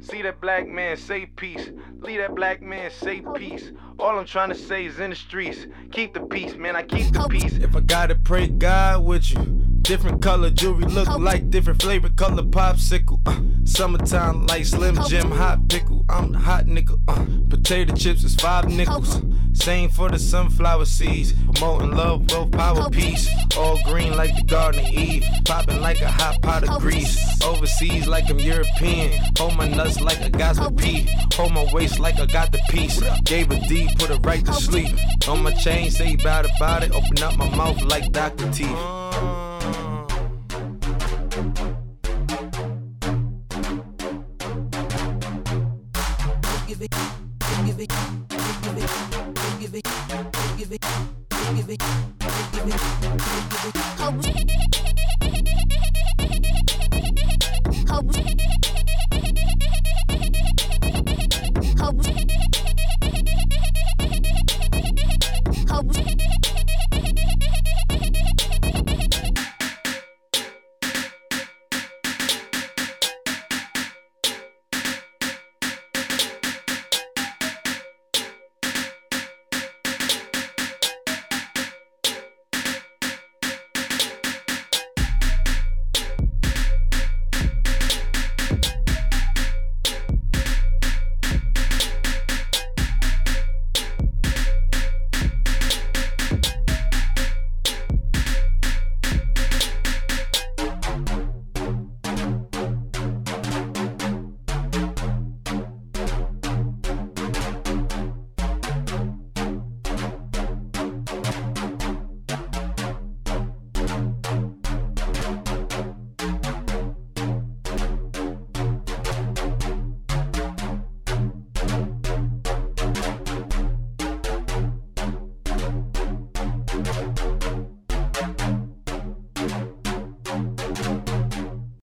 See that black man say peace. Leave that black man say peace. All I'm trying to say is in the streets. Keep the peace, man. I keep the peace. If I gotta pray God with you. Different color jewelry look like different flavor color popsicle. Uh, summertime like Slim Jim hot pickle. I'm the hot nickel. Uh, potato chips is five nickels. Same for the sunflower seeds. Promoting love, wealth, power, peace. All green like the Garden of Eve. Popping like a hot pot of grease. Overseas like I'm European. Hold my nuts like I got some pee. Hold my waist like I got the piece. Gave a D, put it right to sleep. On my chain, say bad about it. Open up my mouth like Dr. Teeth. give it, give it, give it, it, give it, give it, give it, give it. Hope. Hope. Hope. Hope.